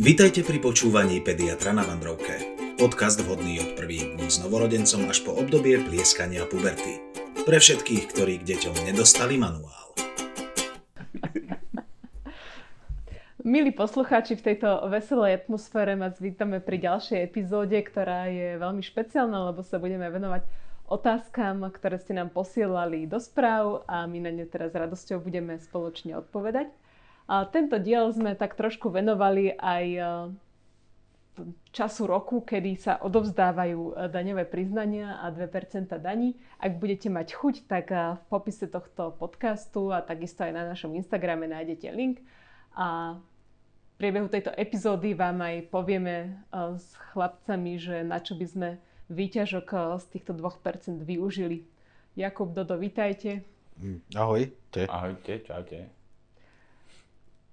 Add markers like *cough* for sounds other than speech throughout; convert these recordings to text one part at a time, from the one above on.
Vítajte pri počúvaní Pediatra na Vandrovke. Podcast vhodný od prvých dní s novorodencom až po obdobie plieskania puberty. Pre všetkých, ktorí k deťom nedostali manuál. Milí poslucháči, v tejto veselej atmosfére vás vítame pri ďalšej epizóde, ktorá je veľmi špeciálna, lebo sa budeme venovať otázkam, ktoré ste nám posielali do správ a my na ne teraz s radosťou budeme spoločne odpovedať. A tento diel sme tak trošku venovali aj e, času roku, kedy sa odovzdávajú e, daňové priznania a 2% daní. Ak budete mať chuť, tak e, v popise tohto podcastu a takisto aj na našom Instagrame nájdete link. A v priebehu tejto epizódy vám aj povieme s chlapcami, že na čo by sme výťažok z týchto 2% využili. Jakub, Dodo, vítajte. Ahoj. Ahojte, čaute.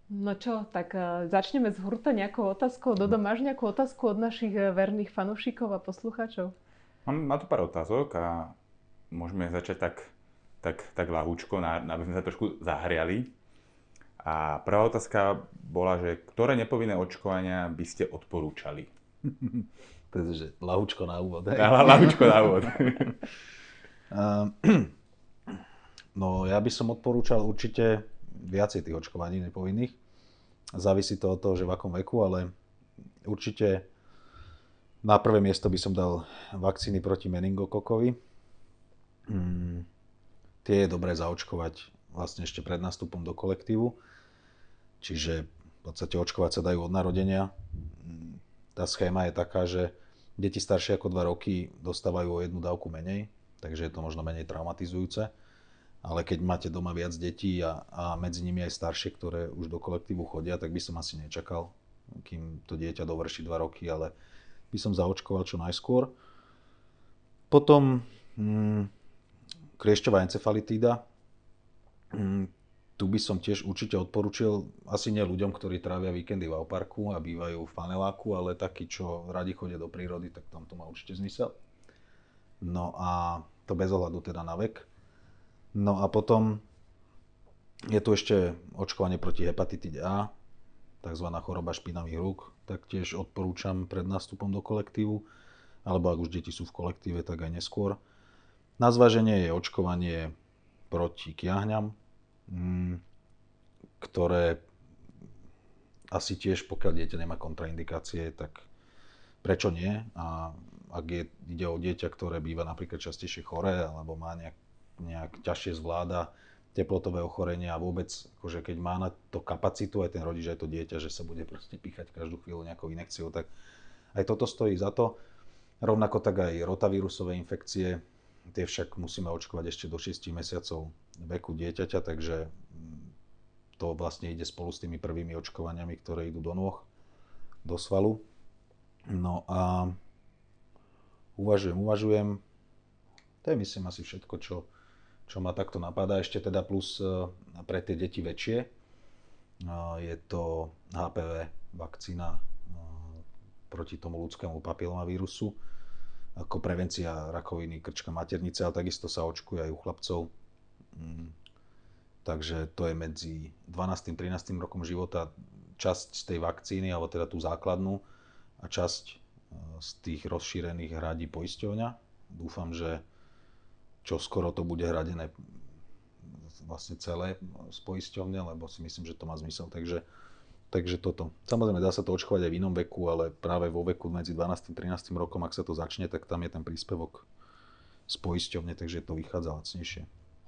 No čo, tak uh, začneme z hurta nejakou otázkou. Dodo, máš nejakú otázku od našich uh, verných fanúšikov a poslucháčov? Mám, má tu pár otázok a môžeme začať tak, tak, tak ľahúčko, aby sme sa trošku zahriali. A prvá otázka bola, že ktoré nepovinné očkovania by ste odporúčali? *laughs* Takže ľahúčko na úvod. Hej? Ľahúčko na úvod. *laughs* *laughs* *clears throat* no ja by som odporúčal určite viacej tých očkovaní nepovinných. Závisí to od toho, že v akom veku, ale určite na prvé miesto by som dal vakcíny proti meningokokovi. Hmm, tie je dobré zaočkovať vlastne ešte pred nástupom do kolektívu. Čiže v podstate očkovať sa dajú od narodenia. Tá schéma je taká, že deti staršie ako 2 roky dostávajú o jednu dávku menej, takže je to možno menej traumatizujúce ale keď máte doma viac detí a, a medzi nimi aj staršie, ktoré už do kolektívu chodia, tak by som asi nečakal, kým to dieťa dovrší 2 roky, ale by som zaočkoval čo najskôr. Potom hm, kriešťová encefalitída. Hm, tu by som tiež určite odporučil, asi nie ľuďom, ktorí trávia víkendy v Auparku a bývajú v paneláku, ale takí, čo radi chodia do prírody, tak tam to má určite zmysel. No a to bez ohľadu teda na vek. No a potom je tu ešte očkovanie proti hepatitide A, tzv. choroba špinavých rúk, tak tiež odporúčam pred nástupom do kolektívu, alebo ak už deti sú v kolektíve, tak aj neskôr. Na zváženie je očkovanie proti kiahňam, mm, ktoré asi tiež, pokiaľ dieťa nemá kontraindikácie, tak prečo nie? A ak je, ide o dieťa, ktoré býva napríklad častejšie choré, alebo má nejak nejak ťažšie zvláda teplotové ochorenie a vôbec, akože keď má na to kapacitu aj ten rodič, aj to dieťa, že sa bude proste píchať každú chvíľu nejakou inekciou, tak aj toto stojí za to. Rovnako tak aj rotavírusové infekcie, tie však musíme očkovať ešte do 6 mesiacov veku dieťaťa, takže to vlastne ide spolu s tými prvými očkovaniami, ktoré idú do nôh, do svalu. No a uvažujem, uvažujem. To je myslím asi všetko, čo, čo ma takto napadá. Ešte teda plus e, pre tie deti väčšie e, je to HPV vakcína e, proti tomu ľudskému papilomavírusu ako prevencia rakoviny krčka maternice, ale takisto sa očkuje aj u chlapcov. Mm. Takže to je medzi 12. a 13. rokom života časť z tej vakcíny, alebo teda tú základnú a časť z tých rozšírených hradí poisťovňa. Dúfam, že čo skoro to bude hradené vlastne celé z poisťovne, lebo si myslím, že to má zmysel. Takže, takže toto. Samozrejme, dá sa to očkovať aj v inom veku, ale práve vo veku medzi 12 a 13 rokom, ak sa to začne, tak tam je ten príspevok z poisťovne, takže to vychádza lacnejšie.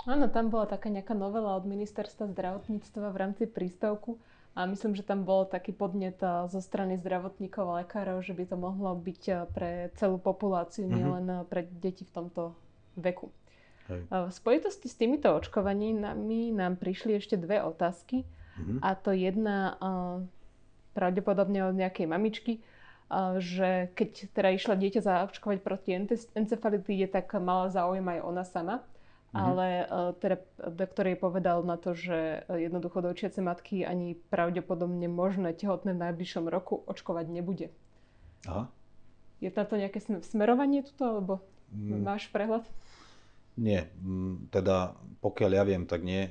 Áno, tam bola taká nejaká novela od ministerstva zdravotníctva v rámci príspevku a myslím, že tam bol taký podnet eh, zo strany zdravotníkov a lekárov, že by to mohlo byť eh, pre celú populáciu, mm-hmm. nielen eh, pre deti v tomto veku. Hej. V spojitosti s týmito očkovaními nám prišli ešte dve otázky. Mm-hmm. A to jedna pravdepodobne od nejakej mamičky, že keď teda išla dieťa zaočkovať proti encefalitíde, tak mala záujem aj ona sama. Mm-hmm. Ale teda doktor jej povedal na to, že jednoducho dočiace matky ani pravdepodobne možné tehotné v najbližšom roku očkovať nebude. Aha. Je na to nejaké smerovanie tuto, alebo mm. máš prehľad? Nie, teda pokiaľ ja viem, tak nie.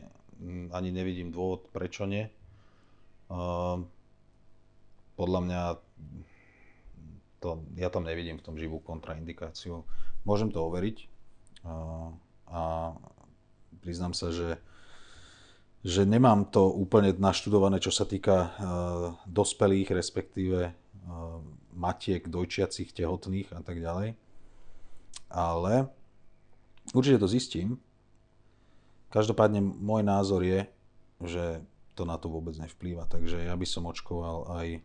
Ani nevidím dôvod, prečo nie. podľa mňa to, ja tam nevidím v tom živú kontraindikáciu. Môžem to overiť a, a priznám sa, že, že nemám to úplne naštudované, čo sa týka uh, dospelých, respektíve matiek, dojčiacich, tehotných a tak ďalej. Ale určite to zistím. Každopádne môj názor je, že to na to vôbec nevplýva. Takže ja by som očkoval aj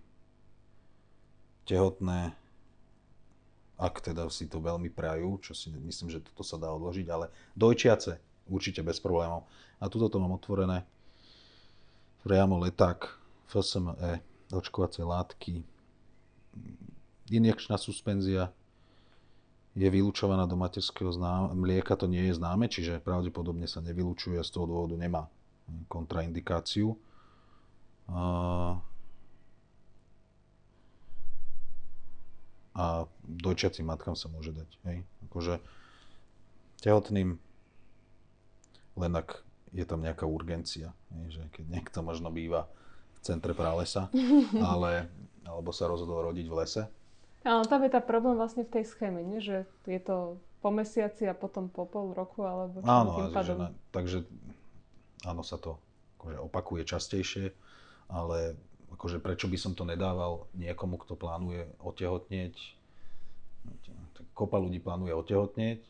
tehotné, ak teda si to veľmi prajú, čo si myslím, že toto sa dá odložiť, ale dojčiace určite bez problémov. A tuto to mám otvorené priamo leták, FSME, očkovacie látky, injekčná suspenzia je vylúčovaná do materského mlieka, to nie je známe, čiže pravdepodobne sa nevylučuje a z toho dôvodu nemá kontraindikáciu. a dojčiacim matkám sa môže dať. Hej? Akože tehotným len ak je tam nejaká urgencia, hej? že keď niekto možno býva v centre pralesa, *laughs* ale, alebo sa rozhodol rodiť v lese. Ale tam je tá problém vlastne v tej schéme, nie? že je to po mesiaci a potom po pol roku, alebo čo áno, tým pádom... na, takže áno, sa to akože opakuje častejšie, ale akože prečo by som to nedával niekomu, kto plánuje otehotnieť. Kopa ľudí plánuje otehotnieť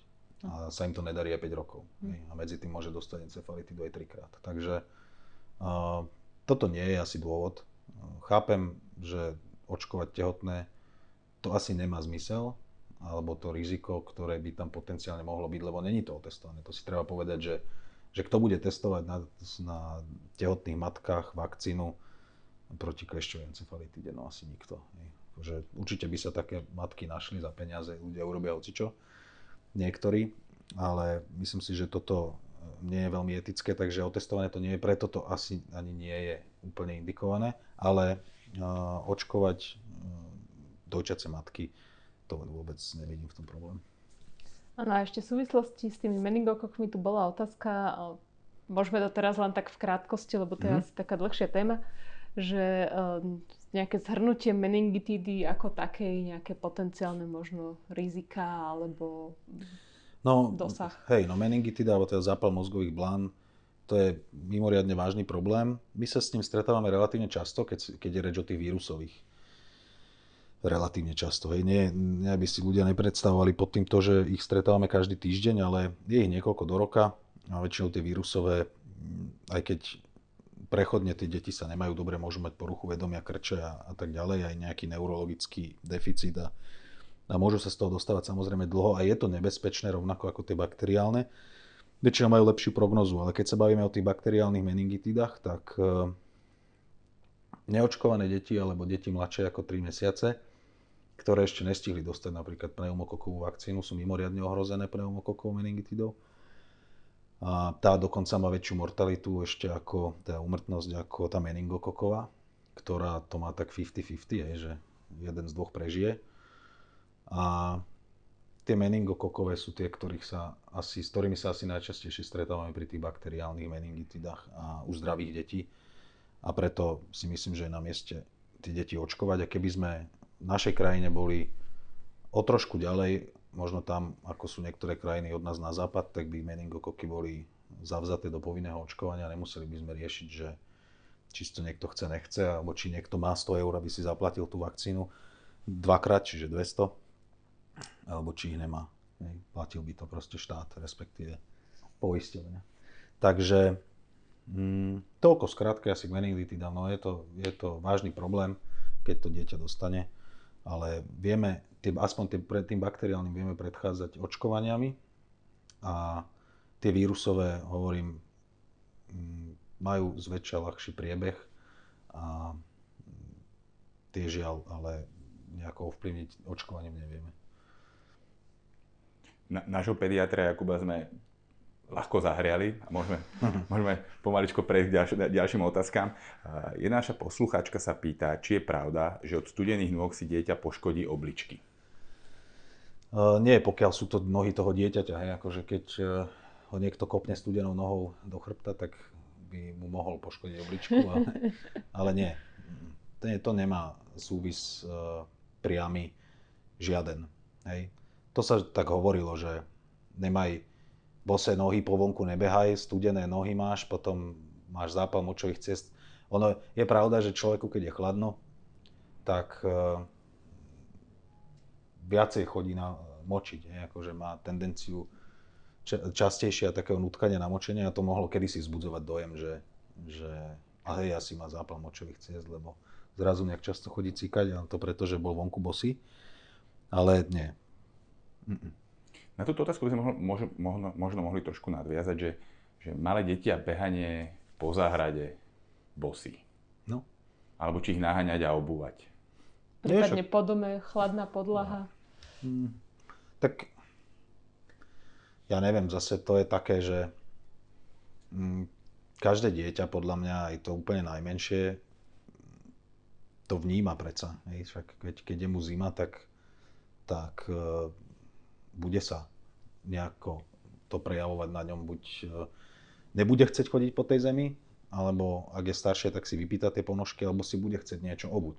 a sa im to nedarí aj 5 rokov. Hm. A medzi tým môže dostať encefalitidu aj trikrát. Takže uh, toto nie je asi dôvod. Chápem, že očkovať tehotné to asi nemá zmysel, alebo to riziko, ktoré by tam potenciálne mohlo byť, lebo není to otestované. To si treba povedať, že, že kto bude testovať na, na tehotných matkách vakcínu, proti klešťovej encefalitide, no asi nikto. Že určite by sa také matky našli za peniaze, ľudia urobia hocičo, niektorí, ale myslím si, že toto e, nie je veľmi etické, takže otestované to nie je, preto to asi ani nie je úplne indikované, ale uh, očkovať dojčace matky, to vôbec nevidím v tom problém. Áno, a ešte v súvislosti s tými meningokokmi tu bola otázka, môžeme to teraz len tak v krátkosti, lebo to je mm-hmm. asi taká dlhšia téma že um, nejaké zhrnutie meningitídy ako takej, nejaké potenciálne možno rizika alebo no, dosah. Hej, no meningitida alebo teda zápal mozgových blán, to je mimoriadne vážny problém. My sa s ním stretávame relatívne často, keď, keď je reč o tých vírusových. Relatívne často. Hej. Nie, aby si ľudia nepredstavovali pod týmto, že ich stretávame každý týždeň, ale je ich niekoľko do roka a väčšinou tie vírusové, aj keď prechodne tie deti sa nemajú dobre, môžu mať poruchu vedomia, krče a, a tak ďalej, aj nejaký neurologický deficit a, a môžu sa z toho dostávať samozrejme dlho a je to nebezpečné rovnako ako tie bakteriálne. Väčšinou majú lepšiu prognozu, ale keď sa bavíme o tých bakteriálnych meningitidách, tak e, neočkované deti alebo deti mladšie ako 3 mesiace, ktoré ešte nestihli dostať napríklad pneumokokovú vakcínu, sú mimoriadne ohrozené pneumokokovou meningitidou a tá dokonca má väčšiu mortalitu ešte ako, teda umrtnosť ako tá meningokoková, ktorá to má tak 50-50, že jeden z dvoch prežije. A tie meningokokové sú tie, ktorých sa asi, s ktorými sa asi najčastejšie stretávame pri tých bakteriálnych meningitidách a u zdravých detí. A preto si myslím, že je na mieste tie deti očkovať. A keby sme našej krajine boli o trošku ďalej možno tam, ako sú niektoré krajiny od nás na západ, tak by meningokoky boli zavzaté do povinného očkovania. Nemuseli by sme riešiť, že či to niekto chce, nechce, alebo či niekto má 100 eur, aby si zaplatil tú vakcínu dvakrát, čiže 200, alebo či ich nemá. Platil by to proste štát, respektíve poisťovňa. Takže mm, toľko skrátka asi k meningitida. No je to, je to vážny problém, keď to dieťa dostane, ale vieme tým, aspoň tým, tým bakteriálnym vieme predchádzať očkovaniami a tie vírusové, hovorím, mm, majú zväčša ľahší priebeh a tie žiaľ, ale nejako ovplyvniť očkovaním nevieme. Na, nášho pediatra Jakuba sme ľahko zahriali a môžeme, môžeme pomaličko prejsť k ďalš, ďalším otázkam. Jedna naša poslucháčka sa pýta, či je pravda, že od studených nôh si dieťa poškodí obličky. Uh, nie, pokiaľ sú to nohy toho dieťaťa, hej, akože keď uh, ho niekto kopne studenou nohou do chrbta, tak by mu mohol poškodiť obličku, ale, *laughs* ale nie. To, to nemá súvis uh, priamy žiaden. Hej. To sa tak hovorilo, že nemaj bose nohy po vonku nebehaj, studené nohy máš, potom máš zápal močových cest. Ono je pravda, že človeku, keď je chladno, tak uh, viacej chodí na močiť, hej, akože má tendenciu častejšie takého nutkania na močenie a to mohlo kedysi vzbudzovať dojem, že, že a hej, asi má zápal močových ciest, lebo zrazu nejak často chodí cíkať a to preto, že bol vonku bosý. Ale nie. Mm-mm. Na túto otázku by sme mohli, možno, možno, možno mohli trošku nadviazať, že, že malé deti a behanie po záhrade bosy. No. Alebo či ich naháňať a obúvať. Prípadne po dome, chladná podlaha. No. Hmm. Tak ja neviem, zase to je také, že mm, každé dieťa, podľa mňa, aj to úplne najmenšie, to vníma predsa. Hej. Však keď, keď je mu zima, tak, tak uh, bude sa nejako to prejavovať na ňom. Buď uh, nebude chcieť chodiť po tej zemi, alebo ak je staršie, tak si vypýta tie ponožky, alebo si bude chcieť niečo obuť.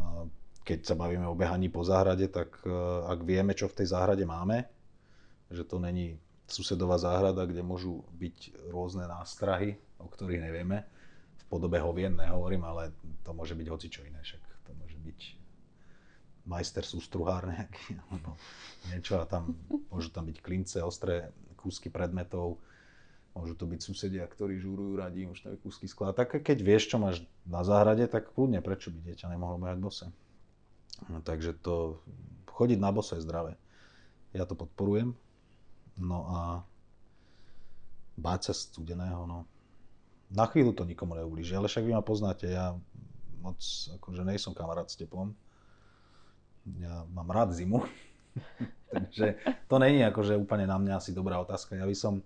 Uh, keď sa bavíme o behaní po záhrade, tak uh, ak vieme, čo v tej záhrade máme, že to není susedová záhrada, kde môžu byť rôzne nástrahy, o ktorých nevieme. V podobe hovien nehovorím, ale to môže byť hocičo iné. Však to môže byť majster sústruhár nejaký, *laughs* alebo niečo a tam môžu tam byť klince, ostré kúsky predmetov, môžu to byť susedia, ktorí žúrujú radi už je kúsky skla. Tak keď vieš, čo máš na záhrade, tak kľudne, prečo by dieťa nemohlo behať bose. No, takže to, chodiť na bose je zdravé. Ja to podporujem, No a báť sa studeného, no. Na chvíľu to nikomu neublíži, ale však vy ma poznáte, ja moc, akože nejsom kamarát s teplom. Ja mám rád zimu. *laughs* Takže to není akože úplne na mňa asi dobrá otázka. Ja by som,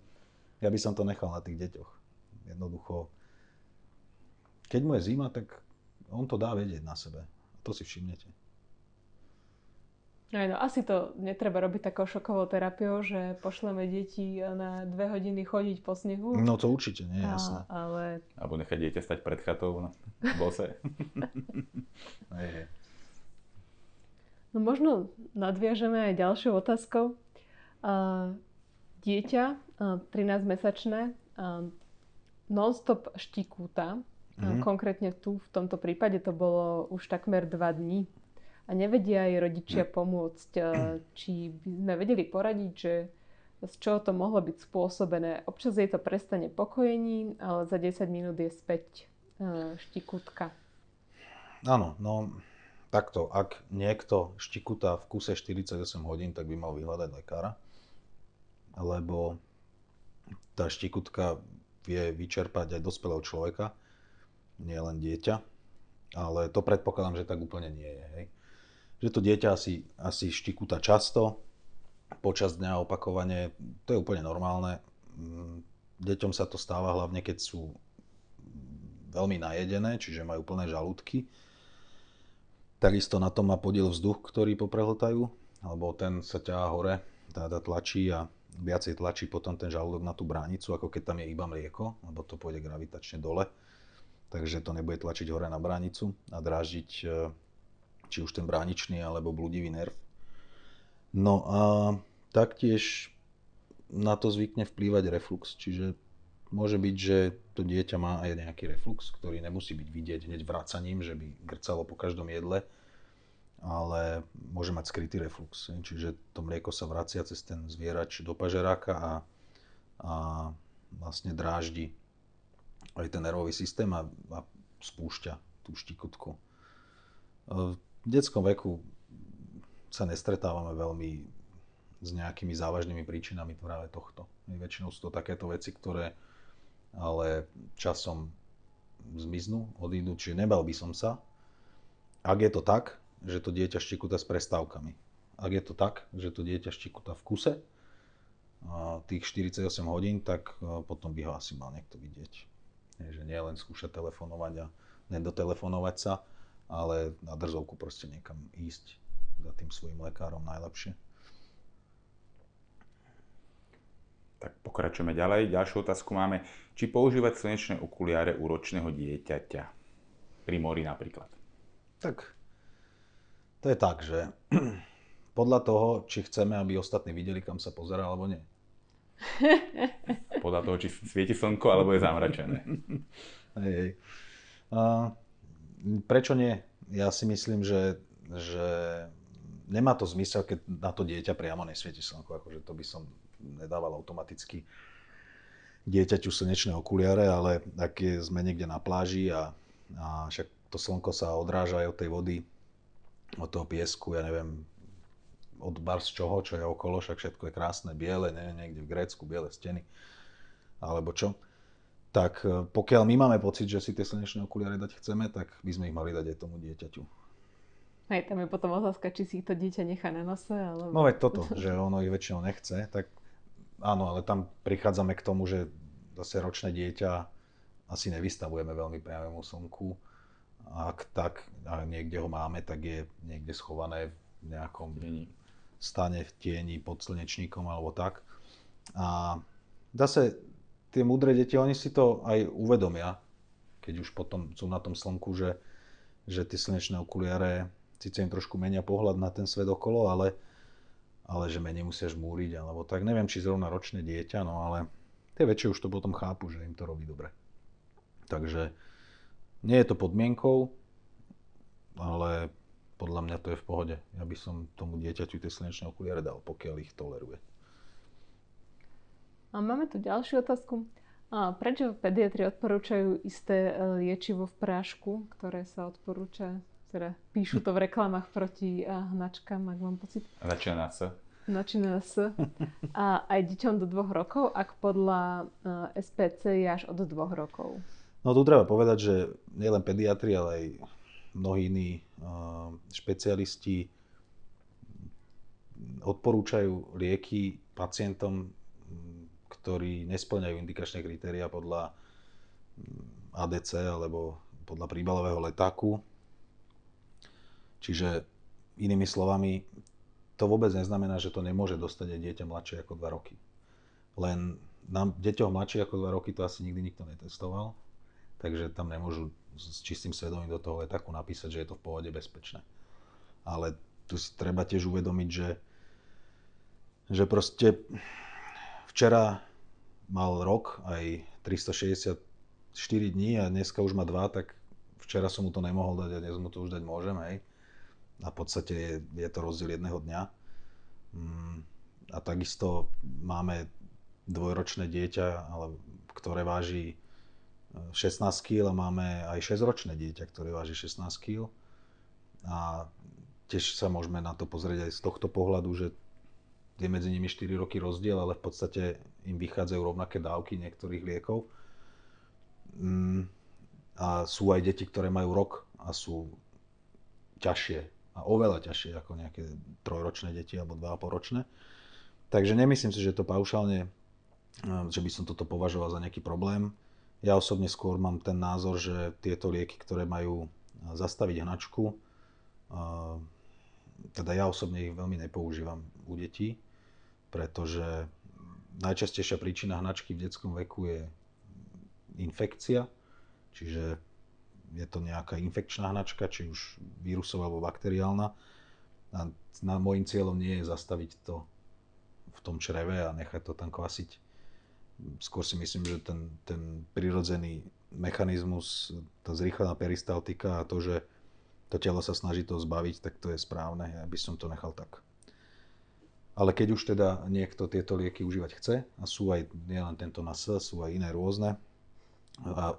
ja by som to nechal na tých deťoch. Jednoducho, keď mu je zima, tak on to dá vedieť na sebe. A to si všimnete. Aj no, asi to netreba robiť takou šokovou terapiou, že pošleme deti na dve hodiny chodiť po snehu. No to určite nie, a, jasné. Ale... Alebo nechať dieťa stať pred chatou na bose. *laughs* no možno nadviažeme aj ďalšou otázkou. Dieťa, uh, 13-mesačné, uh, non-stop štikúta. Mm-hmm. Konkrétne tu v tomto prípade to bolo už takmer 2 dní a nevedia jej rodičia pomôcť. Či by sme vedeli poradiť, že z čoho to mohlo byť spôsobené. Občas jej to prestane pokojením, ale za 10 minút je späť štikutka. Áno, no takto, ak niekto štikutá v kuse 48 hodín, tak by mal vyhľadať lekára, lebo tá štikutka vie vyčerpať aj dospelého človeka, nie len dieťa, ale to predpokladám, že tak úplne nie je. Hej že to dieťa asi, asi štikúta často, počas dňa opakovane, to je úplne normálne. Mm, deťom sa to stáva hlavne, keď sú veľmi najedené, čiže majú plné žalúdky. Takisto na tom má podiel vzduch, ktorý poprehltajú, alebo ten sa ťahá hore, teda tlačí a viacej tlačí potom ten žalúdok na tú bránicu, ako keď tam je iba mlieko, lebo to pôjde gravitačne dole. Takže to nebude tlačiť hore na bránicu a dráždiť e, či už ten bráničný alebo bludivý nerv. No a taktiež na to zvykne vplývať reflux, čiže môže byť, že to dieťa má aj nejaký reflux, ktorý nemusí byť vidieť hneď vracaním, že by grcalo po každom jedle, ale môže mať skrytý reflux. Čiže to mlieko sa vracia cez ten zvierač do pažeráka a, a vlastne dráždi aj ten nervový systém a, a spúšťa tú štikutku v detskom veku sa nestretávame veľmi s nejakými závažnými príčinami práve tohto. Väčšinou sú to takéto veci, ktoré ale časom zmiznú, odídu, čiže nebal by som sa. Ak je to tak, že to dieťa štikuta s prestávkami. Ak je to tak, že to dieťa štikuta v kuse, tých 48 hodín, tak potom by ho asi mal niekto vidieť. že nie len skúšať telefonovať a nedotelefonovať sa, ale na drzovku proste niekam ísť za tým svojim lekárom najlepšie. Tak pokračujeme ďalej. Ďalšiu otázku máme. Či používať slnečné okuliare u ročného dieťaťa? Pri mori napríklad. Tak to je tak, že *clears throat* podľa toho, či chceme, aby ostatní videli, kam sa pozera, alebo nie. *laughs* Podľa toho, či svieti slnko, alebo je zamračené. *laughs* Hej, hej. A, prečo nie? Ja si myslím, že, že nemá to zmysel, keď na to dieťa priamo nesvieti slnko. Akože to by som nedával automaticky dieťaťu slnečné okuliare, ale ak je, sme niekde na pláži a, a však to slnko sa odráža aj od tej vody, od toho piesku, ja neviem, od bar z čoho, čo je okolo, však všetko je krásne, biele, ne, niekde v Grécku, biele steny, alebo čo. Tak e, pokiaľ my máme pocit, že si tie slnečné okuliare dať chceme, tak by sme ich mali dať aj tomu dieťaťu. Hej, tam je potom otázka, či si to dieťa nechá na nose, alebo... No veď toto, *laughs* že ono ich väčšinou nechce, tak áno, ale tam prichádzame k tomu, že zase ročné dieťa asi nevystavujeme veľmi priamému slnku. Ak tak, a niekde ho máme, tak je niekde schované v nejakom stane v tieni pod slnečníkom alebo tak. A zase tie múdre deti, oni si to aj uvedomia, keď už potom sú na tom slnku, že, že tie slnečné okuliare síce im trošku menia pohľad na ten svet okolo, ale ale že menej musia žmúriť, alebo tak. Neviem, či zrovna ročné dieťa, no ale tie väčšie už to potom chápu, že im to robí dobre. Takže nie je to podmienkou, ale podľa mňa to je v pohode. Ja by som tomu dieťaťu tie slnečné okuliare dal, pokiaľ ich toleruje. A máme tu ďalšiu otázku. A prečo pediatri odporúčajú isté e, liečivo v prášku, ktoré sa odporúča teda píšu to v reklamách proti hnačkám, ak mám pocit. Začína sa. Začína sa. A aj deťom do dvoch rokov, ak podľa SPC je až od dvoch rokov. No tu treba povedať, že nielen pediatri, ale aj mnohí iní špecialisti odporúčajú lieky pacientom, ktorí nesplňajú indikačné kritéria podľa ADC alebo podľa príbalového letáku Čiže inými slovami, to vôbec neznamená, že to nemôže dostať aj dieťa mladšie ako 2 roky. Len na deťoch mladších ako 2 roky to asi nikdy nikto netestoval, takže tam nemôžu s čistým svedomím do toho letaku napísať, že je to v pohode bezpečné. Ale tu si treba tiež uvedomiť, že, že proste včera mal rok aj 364 dní a dneska už má 2, tak včera som mu to nemohol dať a dnes mu to už dať môžem, hej a v podstate je, je to rozdiel jedného dňa. Mm, a takisto máme dvojročné dieťa, ale, ktoré váži 16 e, kg a máme aj 6-ročné dieťa, ktoré váži 16 kg. A tiež sa môžeme na to pozrieť aj z tohto pohľadu, že je medzi nimi 4 roky rozdiel, ale v podstate im vychádzajú rovnaké dávky niektorých liekov. Mm, a sú aj deti, ktoré majú rok a sú ťažšie a oveľa ťažšie ako nejaké trojročné deti alebo dva a ročné. Takže nemyslím si, že to paušálne, eh, že by som toto považoval za nejaký problém. Ja osobne skôr mám ten názor, že tieto lieky, ktoré majú eh, zastaviť hnačku, eh, teda ja osobne ich veľmi nepoužívam u detí, pretože najčastejšia príčina hnačky v detskom veku je infekcia, čiže je to nejaká infekčná hnačka, či už vírusová alebo bakteriálna. A na, môjim cieľom nie je zastaviť to v tom čreve a nechať to tam kvasiť. Skôr si myslím, že ten, ten prirodzený mechanizmus, tá zrýchlená peristaltika a to, že to telo sa snaží to zbaviť, tak to je správne. Ja by som to nechal tak. Ale keď už teda niekto tieto lieky užívať chce, a sú aj nielen tento NAS, sú aj iné rôzne,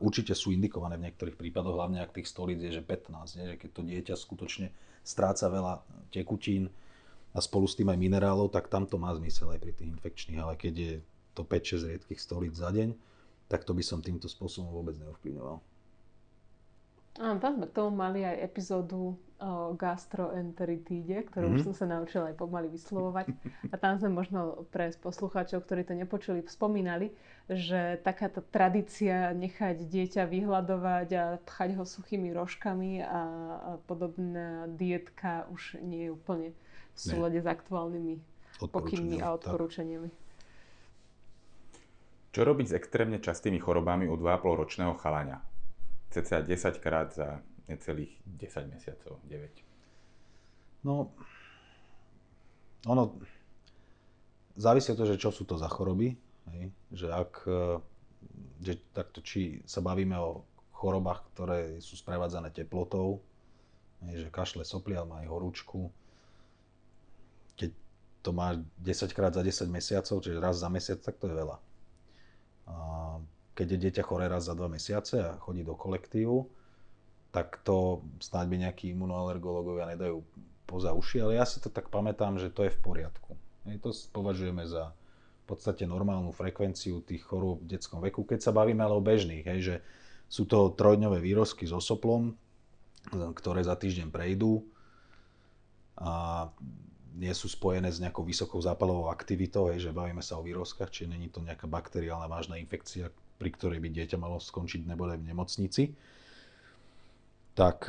určite sú indikované v niektorých prípadoch, hlavne ak tých stolíc je, že 15, nie? že keď to dieťa skutočne stráca veľa tekutín a spolu s tým aj minerálov, tak tam to má zmysel aj pri tých infekčných, ale keď je to 5-6 riedkých stolíc za deň, tak to by som týmto spôsobom vôbec neovplyvňoval. Áno, tam sme k tomu mali aj epizódu o gastroenteritíde, ktorú mm-hmm. už som sa naučila aj pomaly vyslovovať. A tam sme možno pre poslucháčov, ktorí to nepočuli, spomínali, že takáto tradícia nechať dieťa vyhľadovať a tchať ho suchými rožkami a, a podobná dietka už nie je úplne v súlade s aktuálnymi pokynmi a odporúčaniami. Čo robiť s extrémne častými chorobami u 2,5 ročného chalania? cca 10 krát za necelých 10 mesiacov, 9. No, ono závisí od toho, že čo sú to za choroby. Hej? Že ak, e, že takto, či sa bavíme o chorobách, ktoré sú sprevádzané teplotou, hej, že kašle soplia, má aj horúčku, keď to má 10 krát za 10 mesiacov, čiže raz za mesiac, tak to je veľa. A keď je dieťa choré raz za 2 mesiace a chodí do kolektívu, tak to snáď by nejakí imunoalergológovia nedajú poza uši, ale ja si to tak pamätám, že to je v poriadku. To považujeme za v podstate normálnu frekvenciu tých chorôb v detskom veku, keď sa bavíme ale o bežných, hej, že sú to trojdňové výrozky so soplom, ktoré za týždeň prejdú a nie sú spojené s nejakou vysokou zápalovou aktivitou, hej, že bavíme sa o výrozkách, čiže není to nejaká bakteriálna vážna infekcia, pri ktorej by dieťa malo skončiť nebodaj v nemocnici. Tak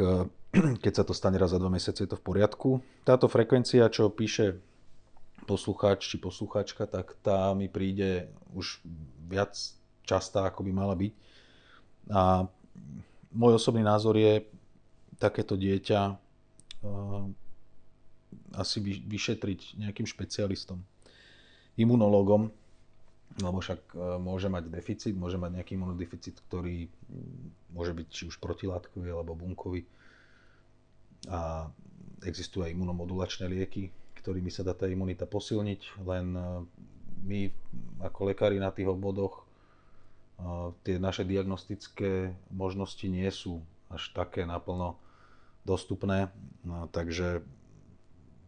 *clears throat* keď sa to stane raz za dva mesiace, je to v poriadku. Táto frekvencia, čo píše poslucháč či poslucháčka, tak tá mi príde už viac častá, ako by mala byť. A môj osobný názor je takéto dieťa uh, asi vyšetriť nejakým špecialistom, imunológom, lebo však uh, môže mať deficit, môže mať nejaký imunodeficit, ktorý môže byť či už protilátkový alebo bunkový. A existujú aj imunomodulačné lieky, ktorými sa dá tá imunita posilniť, len e, my ako lekári na tých obvodoch e, tie naše diagnostické možnosti nie sú až také naplno dostupné, no,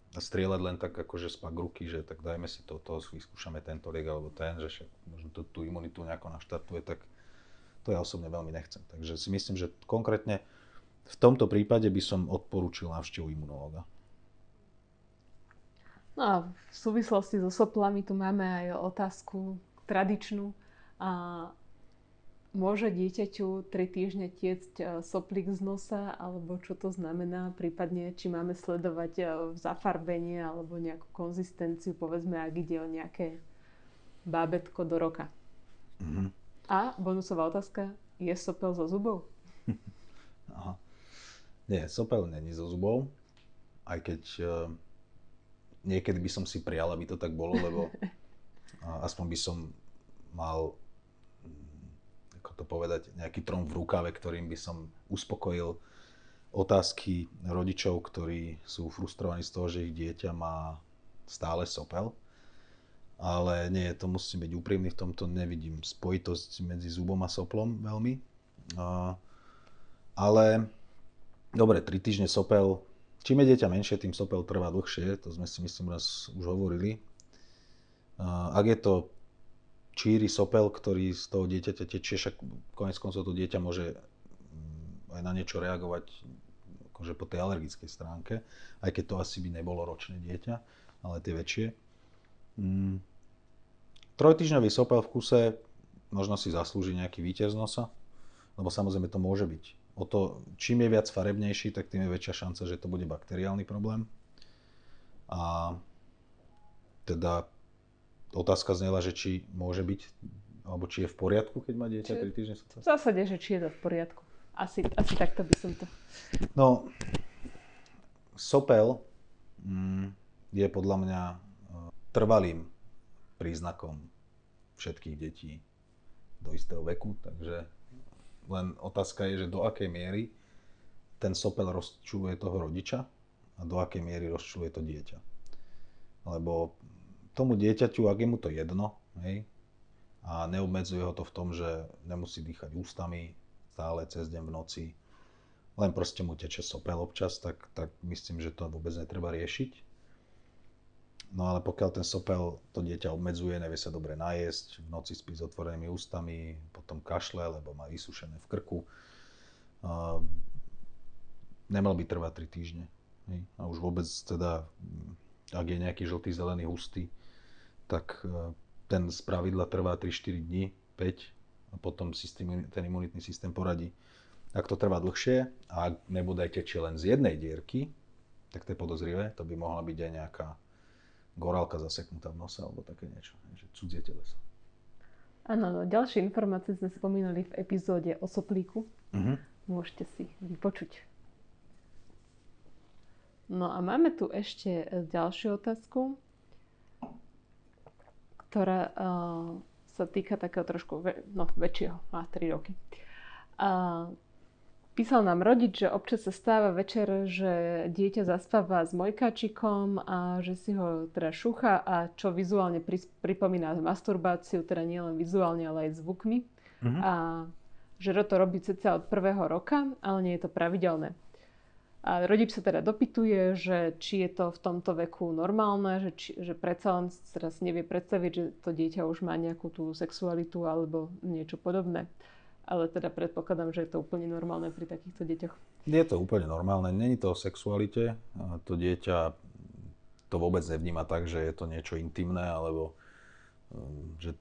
takže strieľať len tak akože spak ruky, že tak dajme si toto, vyskúšame tento liek alebo ten, že však možno tú, tú imunitu nejako naštartuje, tak to ja osobne veľmi nechcem. Takže si myslím, že konkrétne v tomto prípade by som odporúčil návštevu imunológa. No a v súvislosti so soplami tu máme aj otázku tradičnú. A môže dieťaťu 3 týždne tiecť e, soplík z nosa, alebo čo to znamená, prípadne či máme sledovať e, zafarbenie alebo nejakú konzistenciu, povedzme, ak ide o nejaké bábetko do roka. Mm-hmm. A bonusová otázka, je sopel zo zubov? *laughs* Aha. Nie, sopel není zo zubov, aj keď uh, niekedy by som si prijal, aby to tak bolo, lebo *laughs* uh, aspoň by som mal, to povedať, nejaký trom v rukave, ktorým by som uspokojil otázky rodičov, ktorí sú frustrovaní z toho, že ich dieťa má stále sopel. Ale nie, to musí byť úprimný, v tomto nevidím spojitosť medzi zubom a soplom veľmi. Ale Dobre, 3 týždne sopel. Čím je dieťa menšie, tým sopel trvá dlhšie, to sme si myslím raz už hovorili. Ak je to číry sopel, ktorý z toho dieťaťa tečie, však konec koncov to dieťa môže mm, aj na niečo reagovať akože po tej alergickej stránke, aj keď to asi by nebolo ročné dieťa, ale tie väčšie. Mm. Trojtyžňový sopel v kuse možno si zaslúži nejaký víťaz nosa, lebo samozrejme to môže byť o to, čím je viac farebnejší, tak tým je väčšia šanca, že to bude bakteriálny problém. A teda otázka znela, že či môže byť, alebo či je v poriadku, keď má dieťa 3 týždne V zásade, že či je to v poriadku. Asi, asi takto by som to... No, sopel mm, je podľa mňa e, trvalým príznakom všetkých detí do istého veku, takže len otázka je, že do akej miery ten sopel rozčuluje toho rodiča a do akej miery rozčuluje to dieťa. Lebo tomu dieťaťu, ak je mu to jedno, hej, a neobmedzuje ho to v tom, že nemusí dýchať ústami stále cez deň v noci, len proste mu teče sopel občas, tak, tak myslím, že to vôbec netreba riešiť. No ale pokiaľ ten sopel to dieťa obmedzuje, nevie sa dobre najesť, v noci spí s otvorenými ústami, potom kašle, lebo má vysušené v krku, uh, nemal by trvať 3 týždne. A už vôbec teda, ak je nejaký žltý, zelený, hustý, tak uh, ten z pravidla trvá 3-4 dní, 5 a potom systém, ten imunitný systém poradí. Ak to trvá dlhšie a ak nebudaj tečie len z jednej dierky, tak to je podozrivé, to by mohla byť aj nejaká gorálka zaseknutá v nose alebo také niečo, že cudzie teleso. Áno, no, ďalšie informácie sme spomínali v epizóde o soplíku. Uh-huh. Môžete si vypočuť. No a máme tu ešte e, ďalšiu otázku, ktorá uh, sa týka takého trošku ve- no, väčšieho, má 3 roky. Uh, písal nám rodič, že občas sa stáva večer, že dieťa zaspáva s mojkačikom a že si ho teda šúcha a čo vizuálne pri- pripomína masturbáciu, teda nielen vizuálne, ale aj zvukmi. Mm-hmm. A že to robí ceca od prvého roka, ale nie je to pravidelné. A rodič sa teda dopytuje, že či je to v tomto veku normálne, že, či, že predsa len teraz nevie predstaviť, že to dieťa už má nejakú tú sexualitu alebo niečo podobné. Ale teda predpokladám, že je to úplne normálne pri takýchto deťoch. Je to úplne normálne. Není to o sexualite. To dieťa to vôbec nevníma tak, že je to niečo intimné alebo um, že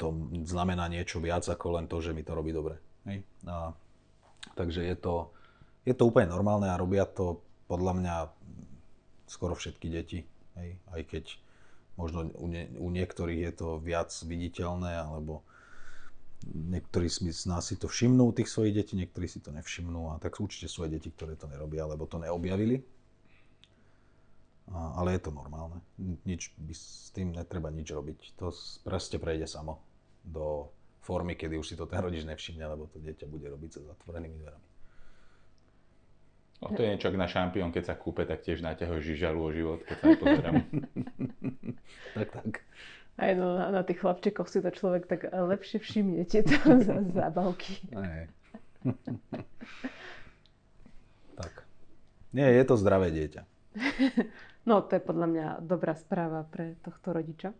to znamená niečo viac ako len to, že mi to robí dobre. Hej? A, takže je to, je to úplne normálne a robia to podľa mňa skoro všetky deti. Hej? Aj keď možno u, nie, u niektorých je to viac viditeľné, alebo niektorí z nás si to všimnú, tých svojich detí, niektorí si to nevšimnú. A tak určite sú aj deti, ktoré to nerobia, alebo to neobjavili. A, ale je to normálne. Nič by s tým netreba nič robiť. To proste prejde samo do formy, kedy už si to ten rodič nevšimne, lebo to dieťa bude robiť sa zatvorenými dverami. O, to je niečo, ak na šampión, keď sa kúpe, tak tiež naťahuje žižalu o život, keď sa nepozerám. *laughs* tak, tak. Aj no, na, na tých chlapčekoch si to človek tak lepšie všimne, tieto *laughs* zábavky. *laughs* tak. Nie, je to zdravé dieťa. no, to je podľa mňa dobrá správa pre tohto rodiča.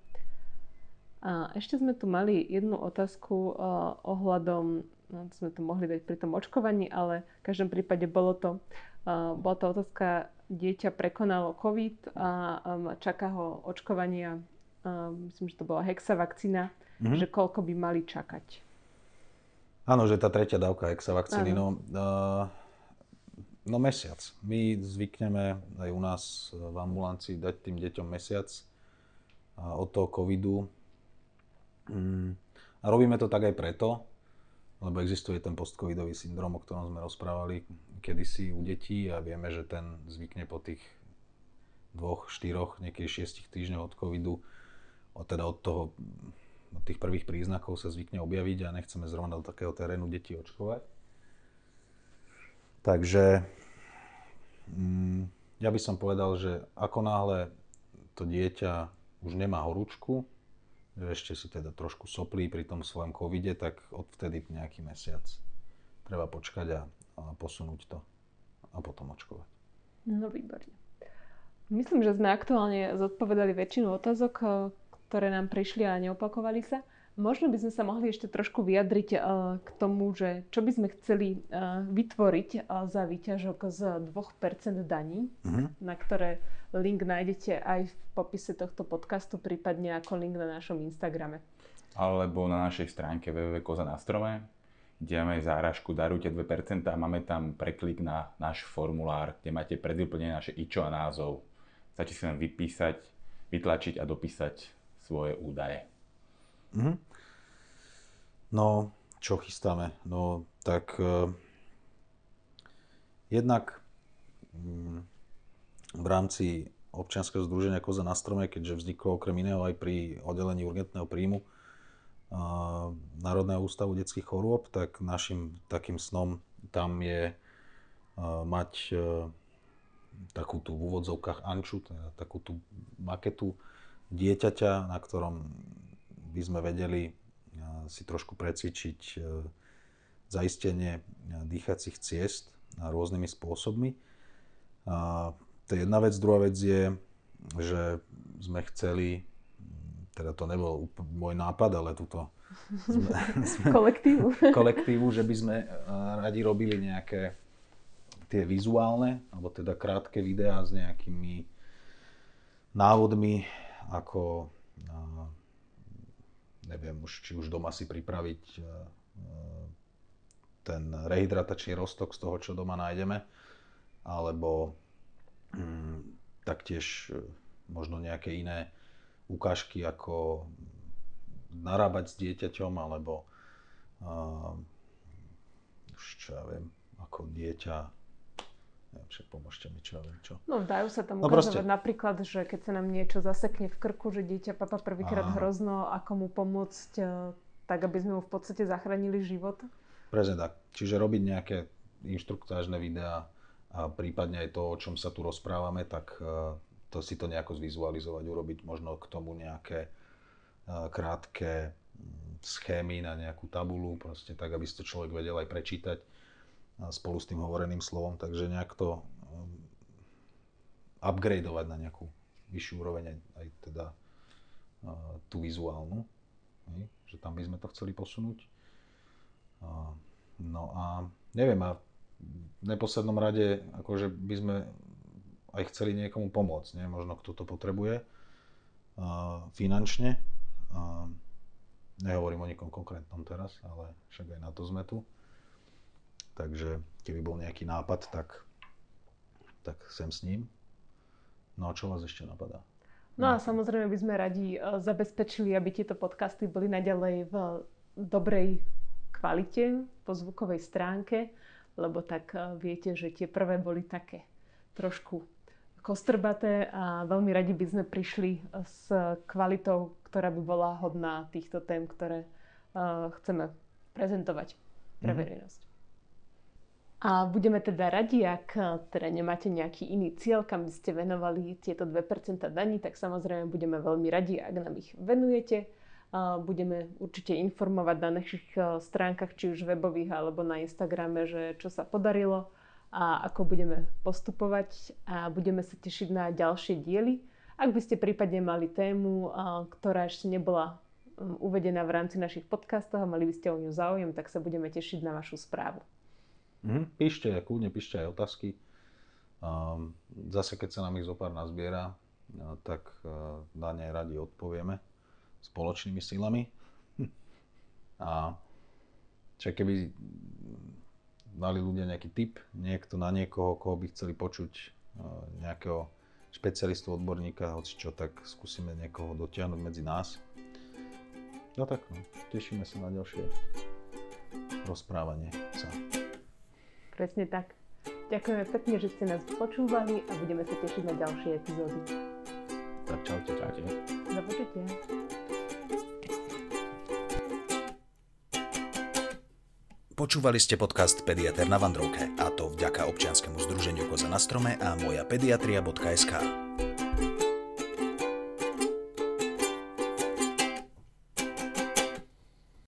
A ešte sme tu mali jednu otázku uh, ohľadom, no, sme to mohli dať pri tom očkovaní, ale v každom prípade bolo to, bola to otázka, dieťa prekonalo COVID a čaká ho očkovania, um, myslím, že to bola hexavakcína, mm-hmm. že koľko by mali čakať. Áno, že tá tretia dávka hexavakcíny, no, uh, no mesiac. My zvykneme aj u nás v ambulancii dať tým deťom mesiac od toho covidu Mm. A robíme to tak aj preto, lebo existuje ten postcovidový syndrom, o ktorom sme rozprávali kedysi u detí a vieme, že ten zvykne po tých dvoch, štyroch, niekedy šiestich týždňov od covidu, od, teda od toho, od tých prvých príznakov sa zvykne objaviť a nechceme zrovna do takého terénu deti očkovať. Takže mm, ja by som povedal, že ako náhle to dieťa už nemá horúčku, ešte si teda trošku soplí pri tom svojom covide, tak odvtedy nejaký mesiac treba počkať a, a posunúť to a potom očkovať. No výborne. Myslím, že sme aktuálne zodpovedali väčšinu otázok, eh, ktoré nám prišli a neopakovali sa. Možno by sme sa mohli ešte trošku vyjadriť uh, k tomu, že čo by sme chceli uh, vytvoriť za výťažok z 2% daní, uh-huh. na ktoré link nájdete aj v popise tohto podcastu, prípadne ako link na našom Instagrame. Alebo na našej stránke www.koza máme záražku Darujte 2% a máme tam preklik na náš formulár, kde máte predvyplnené naše ičo a názov. Stačí si len vypísať, vytlačiť a dopísať svoje údaje. Mm-hmm. No, čo chystáme? No, tak uh, jednak um, v rámci občianskeho združenia Koza na strome, keďže vzniklo okrem iného aj pri oddelení urgentného príjmu Národného ústavu detských chorôb, tak našim takým snom tam je mať uh, takú tú v úvodzovkách anču, teda takú tú maketu dieťaťa, na ktorom by sme vedeli si trošku precvičiť zaistenie dýchacích ciest rôznymi spôsobmi. To je jedna vec. Druhá vec je, že sme chceli, teda to nebol môj nápad, ale túto sme, *laughs* sme, kolektívu. *laughs* kolektívu, že by sme radi robili nejaké tie vizuálne, alebo teda krátke videá s nejakými návodmi, ako neviem už, či už doma si pripraviť e, e, ten rehydratačný roztok z toho, čo doma nájdeme, alebo mm, taktiež možno nejaké iné ukážky, ako narábať s dieťaťom, alebo uh, už čo ja viem, ako dieťa Neviem, však pomôžte mi, čo ja viem čo. No dajú sa tam No ukazovať proste. napríklad, že keď sa nám niečo zasekne v krku, že dieťa papa prvýkrát hrozno, ako mu pomôcť, e, tak aby sme mu v podstate zachránili život. Presne tak. Čiže robiť nejaké inštruktážne videá a prípadne aj to, o čom sa tu rozprávame, tak eh, to si to nejako zvizualizovať, urobiť možno k tomu nejaké eh, krátke mm, schémy na nejakú tabulu, proste tak, aby si to človek vedel aj prečítať a spolu s tým hovoreným slovom, takže nejak to um, upgradeovať na nejakú vyššiu úroveň aj, teda tú vizuálnu, že tam by sme to chceli posunúť. No a neviem, a v neposlednom rade akože by sme aj chceli niekomu pomôcť, nie? možno kto to potrebuje uh, finančne. Uh, nehovorím o nikom konkrétnom teraz, ale však aj na to sme tu. Takže keby bol nejaký nápad, tak, tak sem s ním. No a čo vás ešte napadá? No a samozrejme by sme radi e, zabezpečili, aby tieto podcasty boli naďalej v dobrej kvalite po zvukovej stránke, lebo tak e, viete, že tie prvé boli také trošku kostrbaté a veľmi radi by sme prišli s kvalitou, ktorá by bola hodná týchto tém, ktoré e, chceme prezentovať pre Mhm. verejnosť. A budeme teda radi, ak eh, teda nemáte nejaký iný cieľ, kam by ste venovali tieto 2% daní, tak samozrejme budeme veľmi radi, ak nám ich venujete. Budeme určite informovať na našich eh, stránkach, či už webových alebo na Instagrame, že čo sa podarilo a ako budeme postupovať a budeme sa tešiť na ďalšie diely. Ak by ste prípadne mali tému, ktorá ešte nebola mm, uvedená v rámci našich podcastov a mali by ste o ňu záujem, tak sa budeme tešiť na vašu správu. Mhm, píšte, kľudne píšte aj otázky. Zase, keď sa nám ich zopár nazbiera, tak na ne radi odpovieme spoločnými silami. *laughs* A čo keby dali ľudia nejaký tip, niekto na niekoho, koho by chceli počuť, uh, nejakého špecialistu, odborníka, hoci čo, tak skúsime niekoho dotiahnuť medzi nás. No tak, no, tešíme sa na ďalšie rozprávanie sa. Presne tak. Ďakujeme pekne, že ste nás počúvali a budeme sa tešiť na ďalšie epizódy. Tak čaute, čaute. Do počutia. Počúvali ste podcast Pediater na Vandrovke, a to vďaka občianskému združeniu Koza na strome a moja pediatria.sk.